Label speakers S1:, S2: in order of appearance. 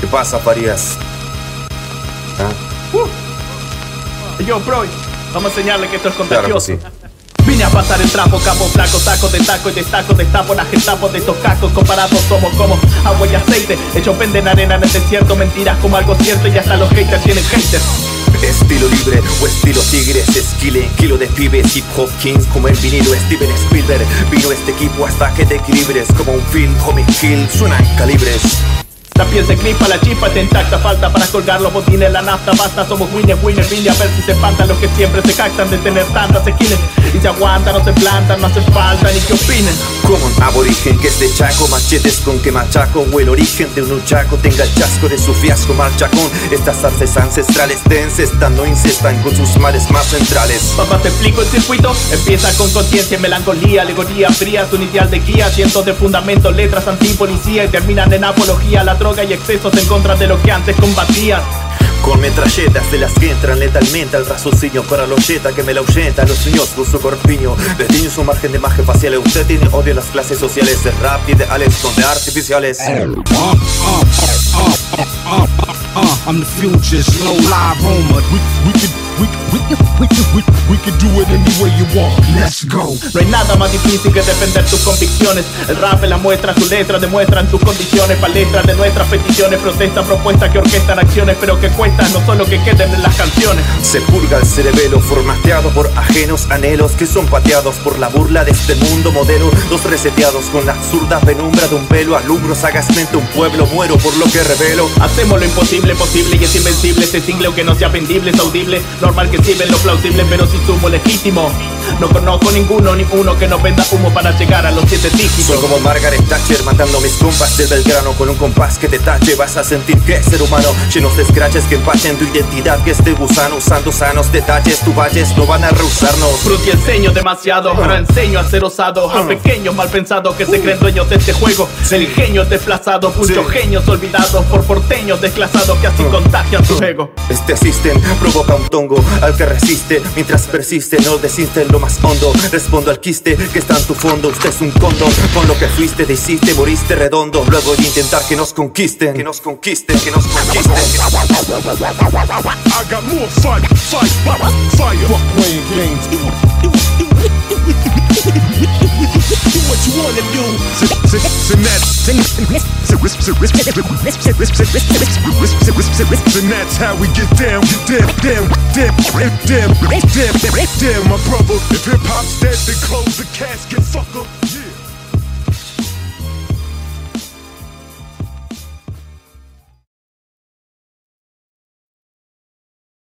S1: ¿Qué pasa, Farías? ¿Ah?
S2: Yo, bro, vamos a enseñarle que esto es
S1: Claro que
S2: contagioso.
S1: sí.
S2: Vine a pasar el trapo, capo, flaco, saco de taco y destaco, destapo las getapos de estos cacos comparados somos como agua y aceite, hechos venden arena en el desierto, mentiras como algo cierto y hasta los haters tienen haters.
S1: Estilo libre o estilo tigres, esquile, kilo de pibes, hip hop kings como el vinilo Steven Spielberg. Vino este equipo hasta que te equilibres como un film, homie kill, suenan calibres.
S2: La piel se clipa, la chispa está intacta, falta para colgar los botines, la nafta basta, somos winners, winners, vine a ver si se espantan los que siempre se cactan de tener tantas esquinas y se aguantan, no se plantan, no hace falta ni que opinen.
S1: Como un aborigen que es de Chaco, machetes con que machaco o el origen de un uchaco tenga el chasco de su fiasco marchacón. Estas artes ancestrales te encestan, no incestan con sus males más centrales.
S2: Papá, te explico el circuito. Empieza con conciencia, melancolía, alegoría fría, su inicial de guía, cientos de fundamentos, letras antipolicía y terminan en apología, la droga y excesos en contra de lo que antes combatías.
S1: Con metralletas de las que entran letalmente al raciocinio para los jeta que me la ahuyenta los sueños con su corpiño. Detiene su margen de magia facial. Usted tiene odio a las clases sociales de rap y de Alex donde artificiales.
S3: I'm the future, slow live rumor. We, we could, we, we, we, we, we could do it any way you want. Let's go.
S2: No hay nada más difícil que defender tus convicciones. El rap la muestra, sus letras demuestran tus condiciones. Palestras de nuestras peticiones, protestas, propuestas que orquestan acciones, pero que cuestan, no solo que queden en las canciones.
S1: Se purga el cerebelo formateado por ajenos anhelos que son pateados por la burla de este mundo modelo. Los reseteados con la absurda penumbra de un velo. Alumbro sagazmente un pueblo, muero por lo que revelo.
S2: Hacemos lo imposible posible y es invencible. Este single que no sea vendible, es audible. Normal que sirven lo plausible, pero si sumo legítimo. No conozco ninguno ni uno que nos venda humo para llegar a los siete dígitos.
S1: Soy como Margaret Thatcher matando mis compas de Belgrano con un compás que te tache. Vas a sentir que ser humano, llenos de scratches que empachen tu identidad. Que este gusano usando sanos detalles, tu valles no van a rehusarnos.
S2: Fruti enseño demasiado, ahora enseño a ser osado A pequeños mal pensados que se creen dueños de este juego El ingenio es desplazado, muchos
S1: Sí.
S2: genios olvidados Por porteños desclasados que así contagian su ego
S1: Este system provoca un tongo al que resiste Mientras persiste, no desiste en lo más hondo Respondo al quiste que está en tu fondo Usted es un cóndor, con lo que fuiste, deshiciste, moriste redondo Luego de intentar que nos conquisten Que nos conquisten, que nos conquisten.
S3: I got more fight, so that's, how we get down, get down, down, down, down, down, down, my brother.